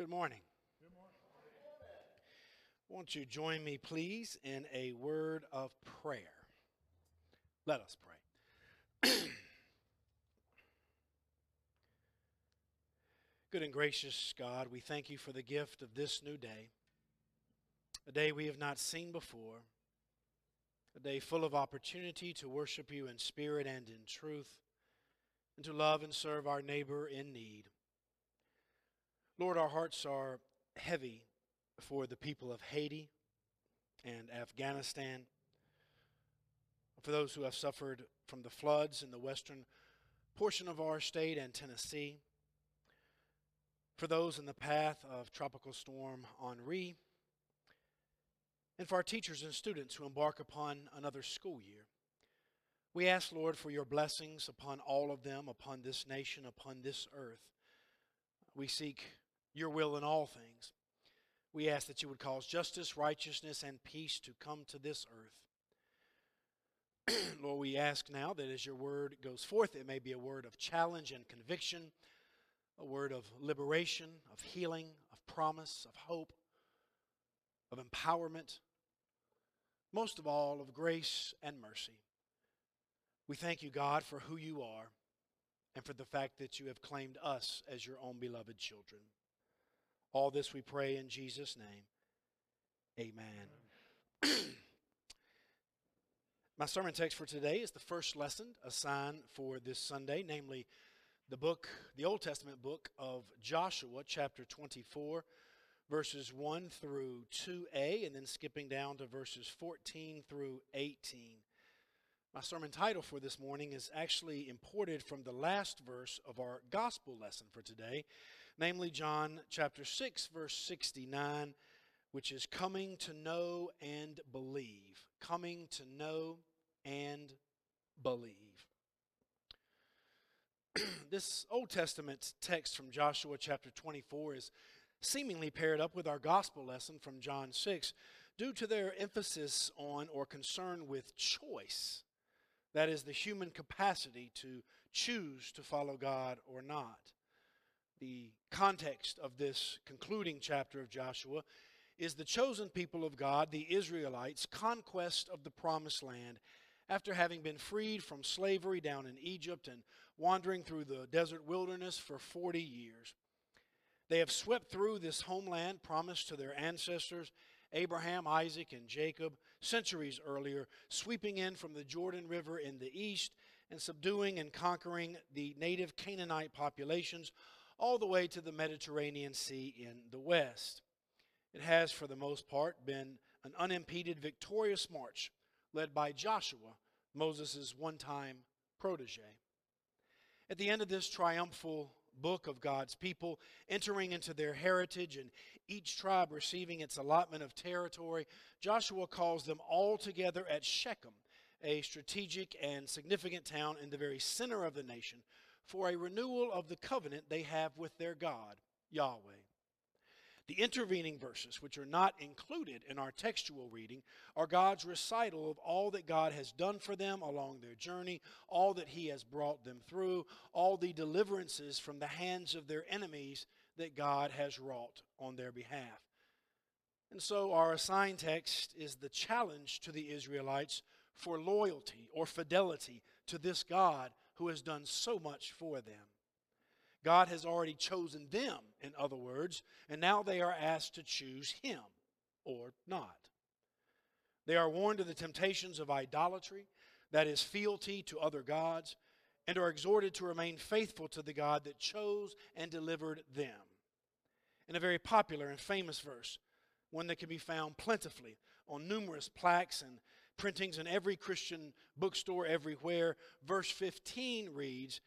Good morning. Won't you join me, please, in a word of prayer? Let us pray. Good and gracious God, we thank you for the gift of this new day, a day we have not seen before, a day full of opportunity to worship you in spirit and in truth, and to love and serve our neighbor in need. Lord, our hearts are heavy for the people of Haiti and Afghanistan, for those who have suffered from the floods in the western portion of our state and Tennessee, for those in the path of Tropical Storm Henri, and for our teachers and students who embark upon another school year. We ask, Lord, for your blessings upon all of them, upon this nation, upon this earth. We seek your will in all things. We ask that you would cause justice, righteousness, and peace to come to this earth. Lord, we ask now that as your word goes forth, it may be a word of challenge and conviction, a word of liberation, of healing, of promise, of hope, of empowerment, most of all, of grace and mercy. We thank you, God, for who you are and for the fact that you have claimed us as your own beloved children. All this we pray in Jesus' name. Amen. My sermon text for today is the first lesson assigned for this Sunday, namely the book, the Old Testament book of Joshua, chapter 24, verses 1 through 2a, and then skipping down to verses 14 through 18. My sermon title for this morning is actually imported from the last verse of our gospel lesson for today, namely John chapter 6, verse 69, which is coming to know and believe. Coming to know and believe. this Old Testament text from Joshua chapter 24 is seemingly paired up with our gospel lesson from John 6 due to their emphasis on or concern with choice. That is, the human capacity to choose to follow God or not the context of this concluding chapter of Joshua is the chosen people of God, the Israelites' conquest of the promised land after having been freed from slavery down in Egypt and wandering through the desert wilderness for 40 years. They have swept through this homeland promised to their ancestors, Abraham, Isaac, and Jacob, centuries earlier, sweeping in from the Jordan River in the east and subduing and conquering the native Canaanite populations all the way to the Mediterranean Sea in the west. It has, for the most part, been an unimpeded, victorious march led by Joshua, Moses' one time protege. At the end of this triumphal book of God's people, entering into their heritage and each tribe receiving its allotment of territory, Joshua calls them all together at Shechem, a strategic and significant town in the very center of the nation, for a renewal of the covenant they have with their God, Yahweh. The intervening verses, which are not included in our textual reading, are God's recital of all that God has done for them along their journey, all that He has brought them through, all the deliverances from the hands of their enemies that God has wrought on their behalf. And so, our assigned text is the challenge to the Israelites for loyalty or fidelity to this God who has done so much for them. God has already chosen them, in other words, and now they are asked to choose Him or not. They are warned of the temptations of idolatry, that is, fealty to other gods, and are exhorted to remain faithful to the God that chose and delivered them. In a very popular and famous verse, one that can be found plentifully on numerous plaques and printings in every Christian bookstore everywhere. Verse 15 reads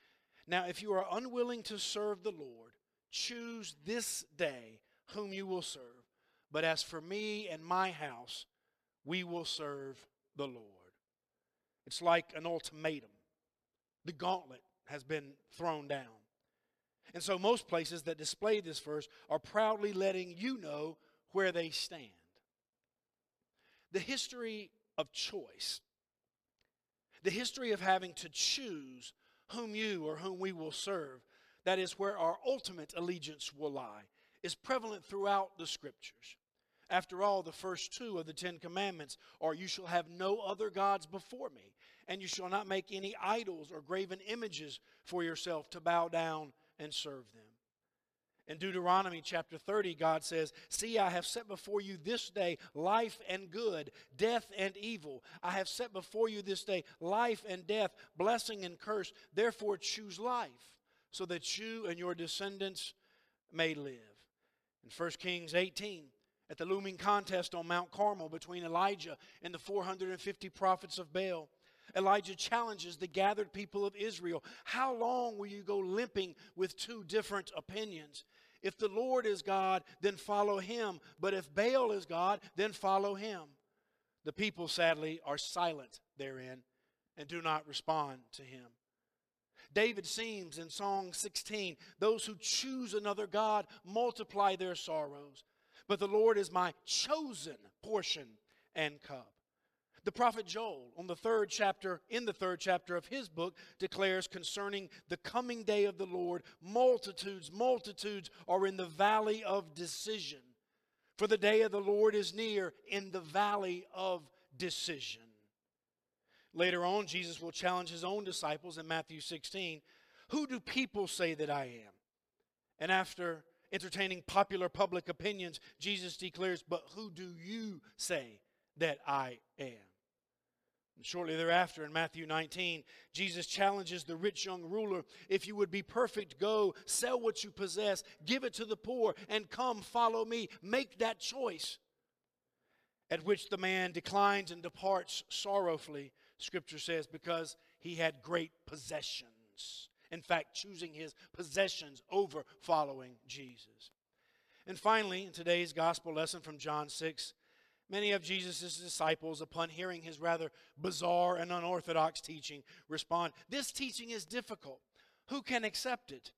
Now, if you are unwilling to serve the Lord, choose this day whom you will serve. But as for me and my house, we will serve the Lord. It's like an ultimatum. The gauntlet has been thrown down. And so, most places that display this verse are proudly letting you know where they stand. The history of choice. The history of having to choose whom you or whom we will serve. That is where our ultimate allegiance will lie. is prevalent throughout the scriptures. After all, the first two of the Ten Commandments are You shall have no other gods before me, and you shall not make any idols or graven images for yourself to bow down and serve them. In Deuteronomy chapter 30, God says, See, I have set before you this day life and good, death and evil. I have set before you this day life and death, blessing and curse. Therefore, choose life, so that you and your descendants may live. In 1 Kings 18, at the looming contest on Mount Carmel between Elijah and the 450 prophets of Baal, Elijah challenges the gathered people of Israel. How long will you go limping with two different opinions? If the Lord is God, then follow him. But if Baal is God, then follow him. The people, sadly, are silent therein and do not respond to him. David seems in Psalm 16 those who choose another God multiply their sorrows. But the Lord is my chosen portion and cup. The prophet Joel, on the third chapter, in the third chapter of his book, declares concerning the coming day of the Lord multitudes, multitudes are in the valley of decision. For the day of the Lord is near in the valley of decision. Later on, Jesus will challenge his own disciples in Matthew 16 Who do people say that I am? And after entertaining popular public opinions, Jesus declares, But who do you say that I am? Shortly thereafter, in Matthew 19, Jesus challenges the rich young ruler if you would be perfect, go, sell what you possess, give it to the poor, and come follow me. Make that choice. At which the man declines and departs sorrowfully, Scripture says, because he had great possessions. In fact, choosing his possessions over following Jesus. And finally, in today's gospel lesson from John 6, Many of Jesus' disciples, upon hearing his rather bizarre and unorthodox teaching, respond, This teaching is difficult. Who can accept it?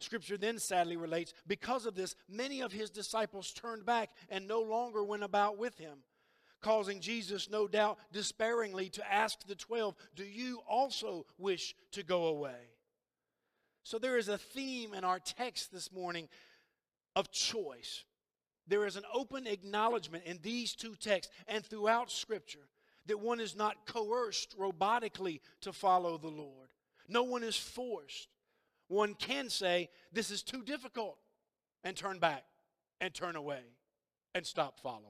Scripture then sadly relates, because of this, many of his disciples turned back and no longer went about with him, causing Jesus, no doubt, despairingly to ask the twelve, Do you also wish to go away? So there is a theme in our text this morning of choice there is an open acknowledgement in these two texts and throughout Scripture that one is not coerced robotically to follow the Lord. No one is forced. One can say, This is too difficult, and turn back and turn away and stop following.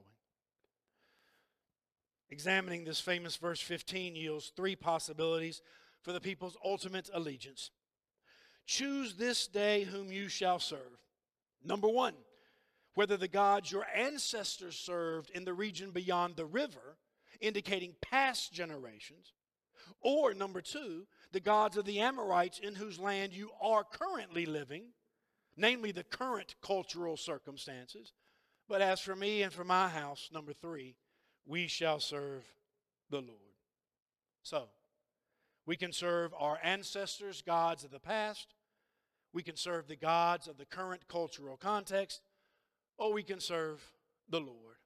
Examining this famous verse 15 yields three possibilities for the people's ultimate allegiance. Choose this day whom you shall serve. Number one, whether the gods your ancestors served in the region beyond the river, indicating past generations, or number two, the gods of the Amorites in whose land you are currently living, namely the current cultural circumstances. But as for me and for my house, number three, we shall serve the Lord. So, we can serve our ancestors' gods of the past, we can serve the gods of the current cultural context, or we can serve the Lord.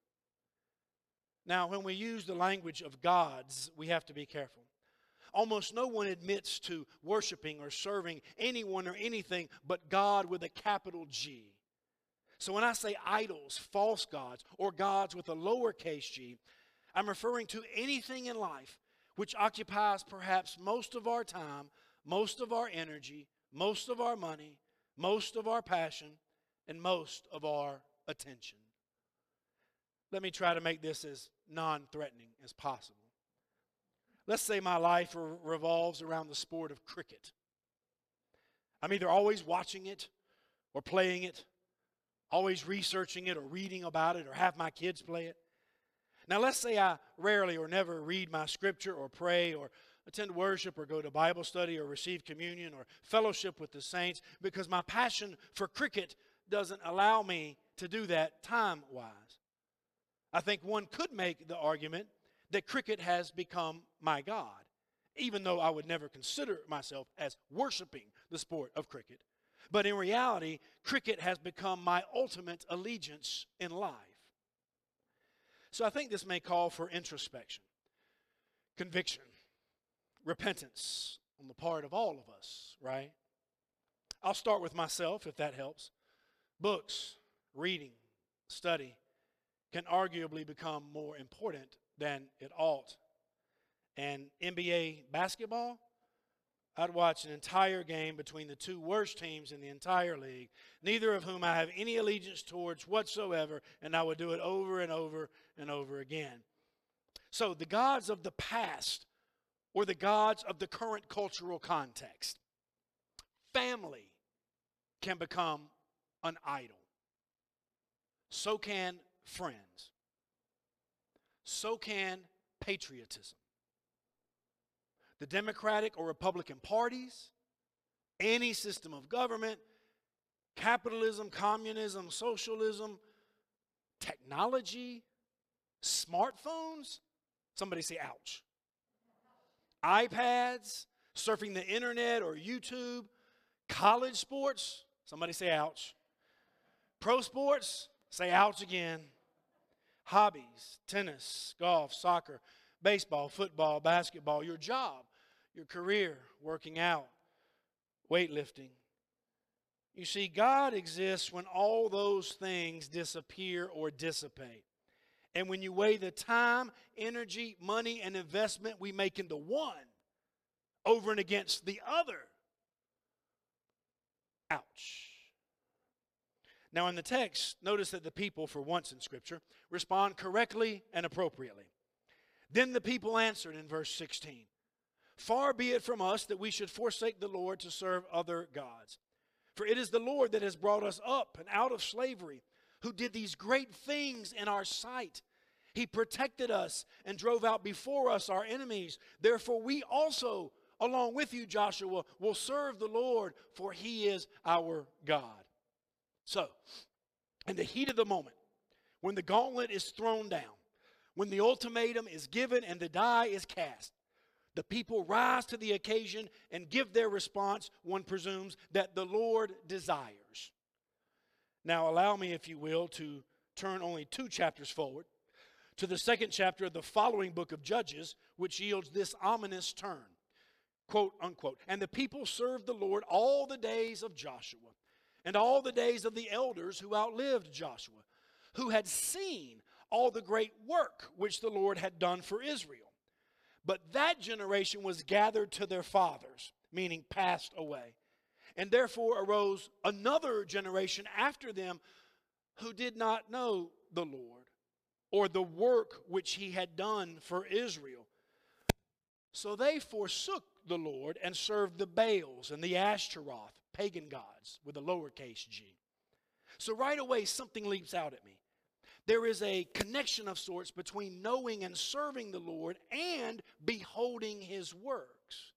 Now, when we use the language of gods, we have to be careful. Almost no one admits to worshiping or serving anyone or anything but God with a capital G. So when I say idols, false gods, or gods with a lowercase g, I'm referring to anything in life which occupies perhaps most of our time, most of our energy, most of our money, most of our passion, and most of our attention. Let me try to make this as non threatening as possible. Let's say my life re- revolves around the sport of cricket. I'm either always watching it or playing it, always researching it or reading about it or have my kids play it. Now, let's say I rarely or never read my scripture or pray or attend worship or go to Bible study or receive communion or fellowship with the saints because my passion for cricket doesn't allow me to do that time wise. I think one could make the argument that cricket has become my God, even though I would never consider myself as worshiping the sport of cricket. But in reality, cricket has become my ultimate allegiance in life. So I think this may call for introspection, conviction, repentance on the part of all of us, right? I'll start with myself if that helps. Books, reading, study can arguably become more important than it ought. And NBA basketball, I'd watch an entire game between the two worst teams in the entire league, neither of whom I have any allegiance towards whatsoever, and I would do it over and over and over again. So, the gods of the past or the gods of the current cultural context, family can become an idol. So can friends. So can patriotism the Democratic or Republican parties, any system of government, capitalism, communism, socialism, technology, smartphones. Somebody say, ouch. iPads, surfing the internet or YouTube, college sports. Somebody say, ouch. Pro sports, say, ouch again. Hobbies, tennis, golf, soccer, baseball, football, basketball, your job, your career, working out, weightlifting. You see, God exists when all those things disappear or dissipate. And when you weigh the time, energy, money, and investment we make into one over and against the other, ouch. Now, in the text, notice that the people, for once in Scripture, respond correctly and appropriately. Then the people answered in verse 16 Far be it from us that we should forsake the Lord to serve other gods. For it is the Lord that has brought us up and out of slavery, who did these great things in our sight. He protected us and drove out before us our enemies. Therefore, we also, along with you, Joshua, will serve the Lord, for he is our God. So, in the heat of the moment, when the gauntlet is thrown down, when the ultimatum is given and the die is cast, the people rise to the occasion and give their response, one presumes, that the Lord desires. Now, allow me, if you will, to turn only two chapters forward to the second chapter of the following book of Judges, which yields this ominous turn. Quote unquote. And the people served the Lord all the days of Joshua and all the days of the elders who outlived Joshua, who had seen all the great work which the Lord had done for Israel. But that generation was gathered to their fathers, meaning passed away. And therefore arose another generation after them who did not know the Lord or the work which he had done for Israel. So they forsook the Lord and served the Baals and the Ashtaroth, pagan gods, with a lowercase g. So right away, something leaps out at me there is a connection of sorts between knowing and serving the Lord and beholding his works.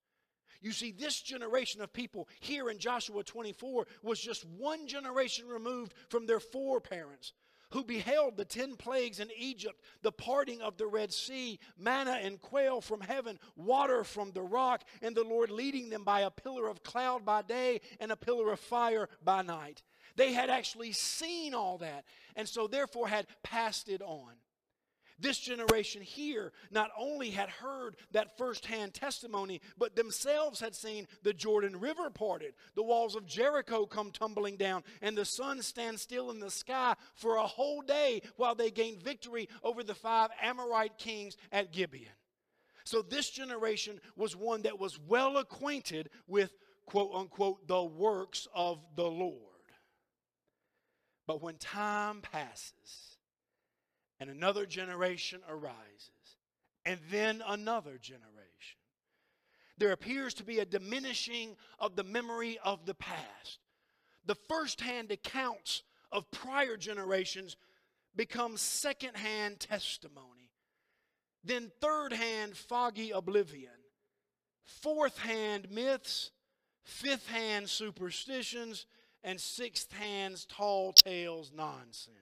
You see, this generation of people here in Joshua 24 was just one generation removed from their foreparents who beheld the ten plagues in Egypt, the parting of the Red Sea, manna and quail from heaven, water from the rock, and the Lord leading them by a pillar of cloud by day and a pillar of fire by night. They had actually seen all that, and so therefore had passed it on. This generation here not only had heard that firsthand testimony, but themselves had seen the Jordan River parted, the walls of Jericho come tumbling down, and the sun stand still in the sky for a whole day while they gained victory over the five Amorite kings at Gibeon. So this generation was one that was well acquainted with, quote unquote, the works of the Lord. But when time passes and another generation arises, and then another generation, there appears to be a diminishing of the memory of the past. The firsthand accounts of prior generations become secondhand testimony. Then third hand foggy oblivion. Fourth hand myths. Fifth hand superstitions and sixth hands, tall tales nonsense.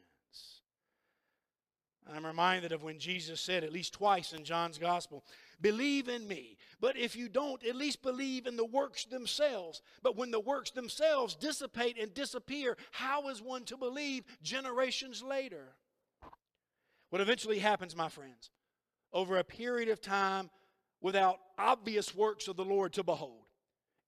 I'm reminded of when Jesus said at least twice in John's gospel, Believe in me. But if you don't, at least believe in the works themselves. But when the works themselves dissipate and disappear, how is one to believe generations later? What eventually happens, my friends, over a period of time without obvious works of the Lord to behold,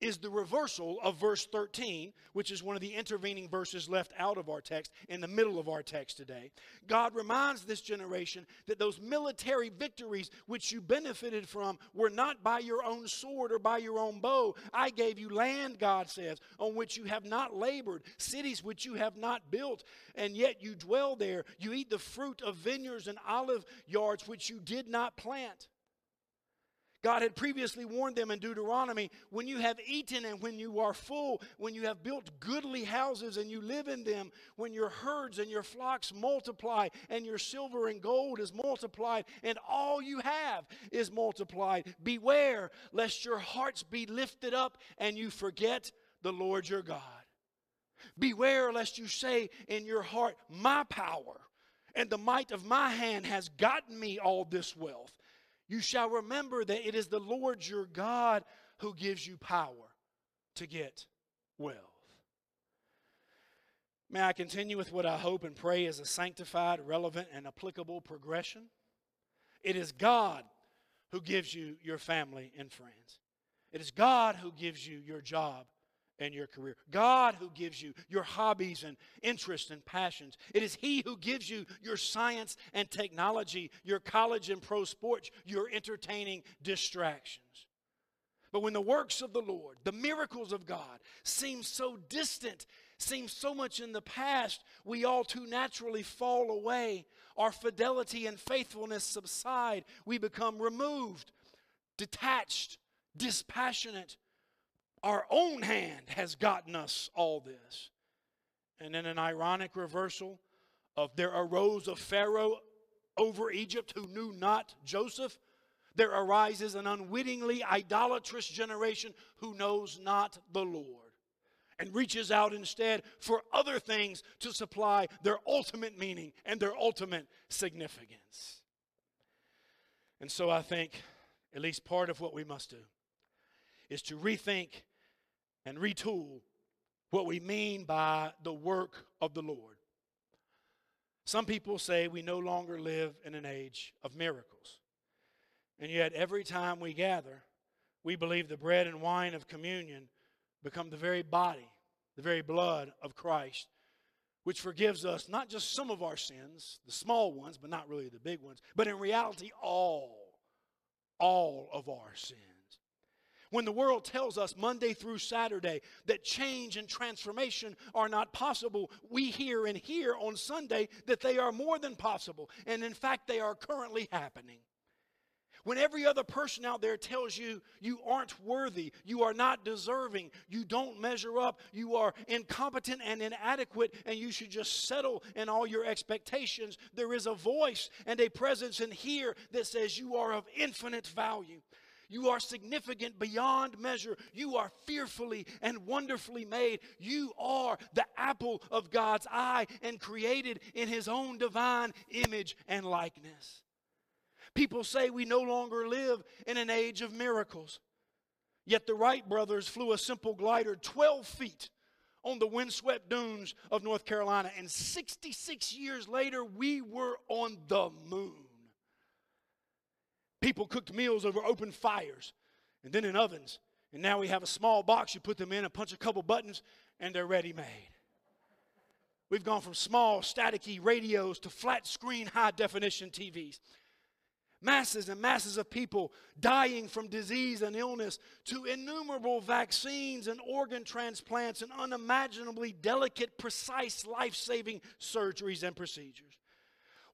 is the reversal of verse 13, which is one of the intervening verses left out of our text in the middle of our text today. God reminds this generation that those military victories which you benefited from were not by your own sword or by your own bow. I gave you land, God says, on which you have not labored, cities which you have not built, and yet you dwell there. You eat the fruit of vineyards and olive yards which you did not plant. God had previously warned them in Deuteronomy when you have eaten and when you are full, when you have built goodly houses and you live in them, when your herds and your flocks multiply and your silver and gold is multiplied and all you have is multiplied, beware lest your hearts be lifted up and you forget the Lord your God. Beware lest you say in your heart, My power and the might of my hand has gotten me all this wealth. You shall remember that it is the Lord your God who gives you power to get wealth. May I continue with what I hope and pray is a sanctified, relevant, and applicable progression? It is God who gives you your family and friends. It is God who gives you your job and your career. God who gives you your hobbies and interests and passions. It is He who gives you your science and technology, your college and pro sports, your entertaining distractions. But when the works of the Lord, the miracles of God, seem so distant, seem so much in the past, we all too naturally fall away. Our fidelity and faithfulness subside. We become removed, detached, dispassionate our own hand has gotten us all this. And in an ironic reversal of there arose a Pharaoh over Egypt who knew not Joseph, there arises an unwittingly idolatrous generation who knows not the Lord and reaches out instead for other things to supply their ultimate meaning and their ultimate significance. And so I think at least part of what we must do is to rethink and retool what we mean by the work of the Lord. Some people say we no longer live in an age of miracles. And yet, every time we gather, we believe the bread and wine of communion become the very body, the very blood of Christ, which forgives us not just some of our sins, the small ones, but not really the big ones, but in reality, all, all of our sins. When the world tells us Monday through Saturday that change and transformation are not possible, we hear and hear on Sunday that they are more than possible. And in fact, they are currently happening. When every other person out there tells you you aren't worthy, you are not deserving, you don't measure up, you are incompetent and inadequate, and you should just settle in all your expectations, there is a voice and a presence in here that says you are of infinite value. You are significant beyond measure. You are fearfully and wonderfully made. You are the apple of God's eye and created in His own divine image and likeness. People say we no longer live in an age of miracles. Yet the Wright brothers flew a simple glider 12 feet on the windswept dunes of North Carolina, and 66 years later, we were on the moon. People cooked meals over open fires and then in ovens. And now we have a small box, you put them in and punch a couple buttons, and they're ready made. We've gone from small, staticky radios to flat screen, high definition TVs. Masses and masses of people dying from disease and illness, to innumerable vaccines and organ transplants and unimaginably delicate, precise, life saving surgeries and procedures.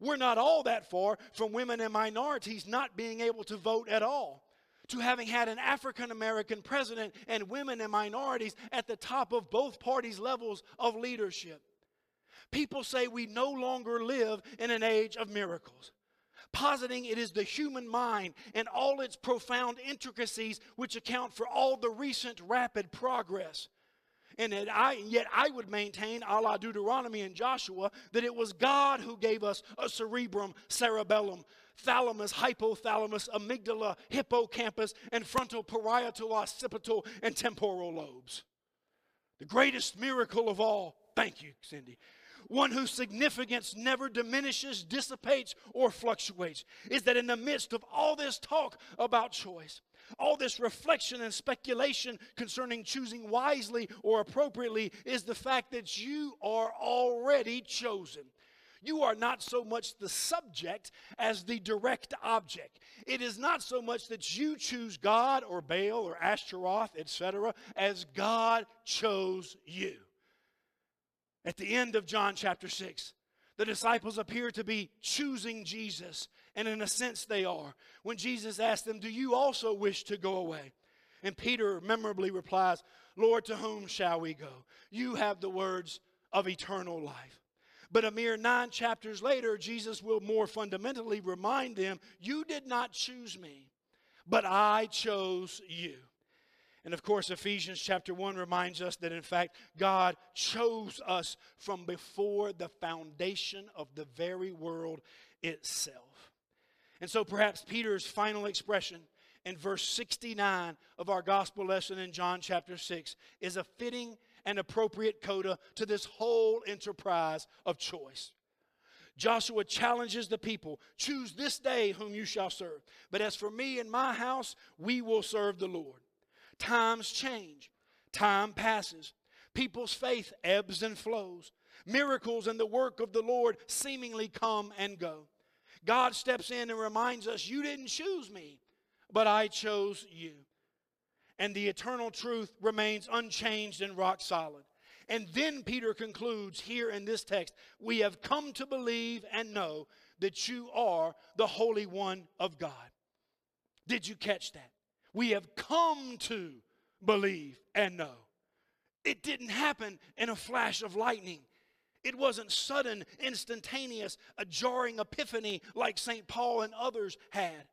We're not all that far from women and minorities not being able to vote at all to having had an African American president and women and minorities at the top of both parties' levels of leadership. People say we no longer live in an age of miracles, positing it is the human mind and all its profound intricacies which account for all the recent rapid progress. And I, yet I would maintain, a la Deuteronomy and Joshua, that it was God who gave us a cerebrum, cerebellum, thalamus, hypothalamus, amygdala, hippocampus, and frontal parietal, occipital, and temporal lobes. The greatest miracle of all, thank you, Cindy, one whose significance never diminishes, dissipates, or fluctuates, is that in the midst of all this talk about choice, all this reflection and speculation concerning choosing wisely or appropriately, is the fact that you are already chosen. You are not so much the subject as the direct object. It is not so much that you choose God or Baal or Ashtaroth, etc., as God chose you. At the end of John chapter 6, the disciples appear to be choosing Jesus, and in a sense they are. When Jesus asked them, Do you also wish to go away? And Peter memorably replies, Lord, to whom shall we go? You have the words of eternal life. But a mere nine chapters later, Jesus will more fundamentally remind them, You did not choose me, but I chose you. And of course, Ephesians chapter 1 reminds us that in fact, God chose us from before the foundation of the very world itself. And so perhaps Peter's final expression in verse 69 of our gospel lesson in John chapter 6 is a fitting and appropriate coda to this whole enterprise of choice. Joshua challenges the people choose this day whom you shall serve. But as for me and my house, we will serve the Lord. Times change, time passes, people's faith ebbs and flows. Miracles and the work of the Lord seemingly come and go. God steps in and reminds us, You didn't choose me, but I chose you and the eternal truth remains unchanged and rock solid. And then Peter concludes here in this text we have come to believe and know that you are the Holy One of God. Did you catch that? We have come to believe and know. It didn't happen in a flash of lightning. It wasn't sudden, instantaneous, a jarring epiphany like St. Paul and others had.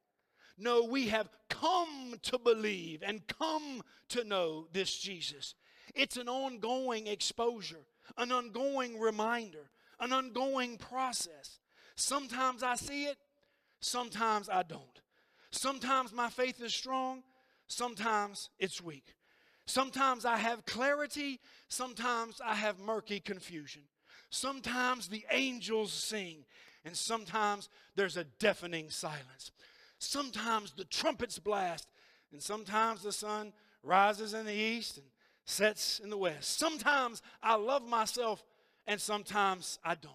No, we have come to believe and come to know this Jesus. It's an ongoing exposure, an ongoing reminder, an ongoing process. Sometimes I see it, sometimes I don't. Sometimes my faith is strong, sometimes it's weak. Sometimes I have clarity, sometimes I have murky confusion. Sometimes the angels sing, and sometimes there's a deafening silence. Sometimes the trumpets blast, and sometimes the sun rises in the east and sets in the west. Sometimes I love myself, and sometimes I don't.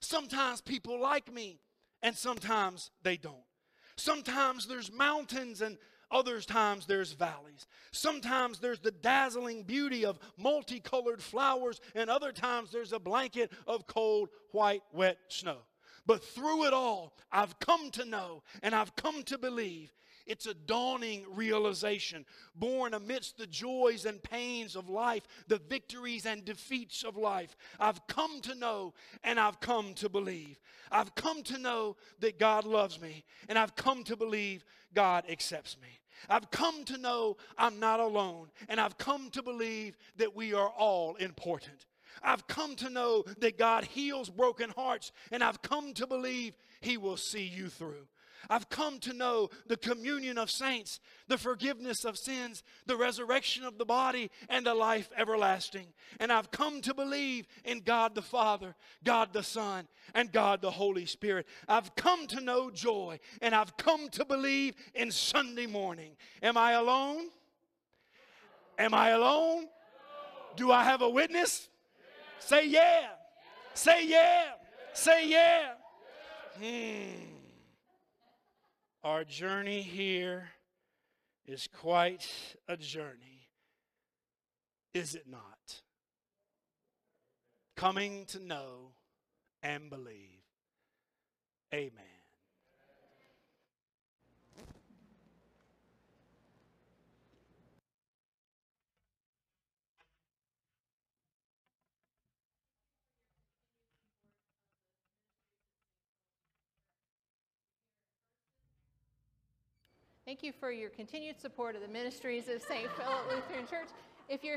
Sometimes people like me, and sometimes they don't. Sometimes there's mountains, and others times there's valleys. Sometimes there's the dazzling beauty of multicolored flowers, and other times there's a blanket of cold, white, wet snow. But through it all, I've come to know and I've come to believe it's a dawning realization, born amidst the joys and pains of life, the victories and defeats of life. I've come to know and I've come to believe. I've come to know that God loves me, and I've come to believe God accepts me. I've come to know I'm not alone, and I've come to believe that we are all important. I've come to know that God heals broken hearts, and I've come to believe He will see you through. I've come to know the communion of saints, the forgiveness of sins, the resurrection of the body, and the life everlasting. And I've come to believe in God the Father, God the Son, and God the Holy Spirit. I've come to know joy, and I've come to believe in Sunday morning. Am I alone? Am I alone? Do I have a witness? Say yeah. Say yeah. Say yeah. Hmm. Our journey here is quite a journey, is it not? Coming to know and believe. Amen. Thank you for your continued support of the ministries of St. Philip Lutheran Church. If you're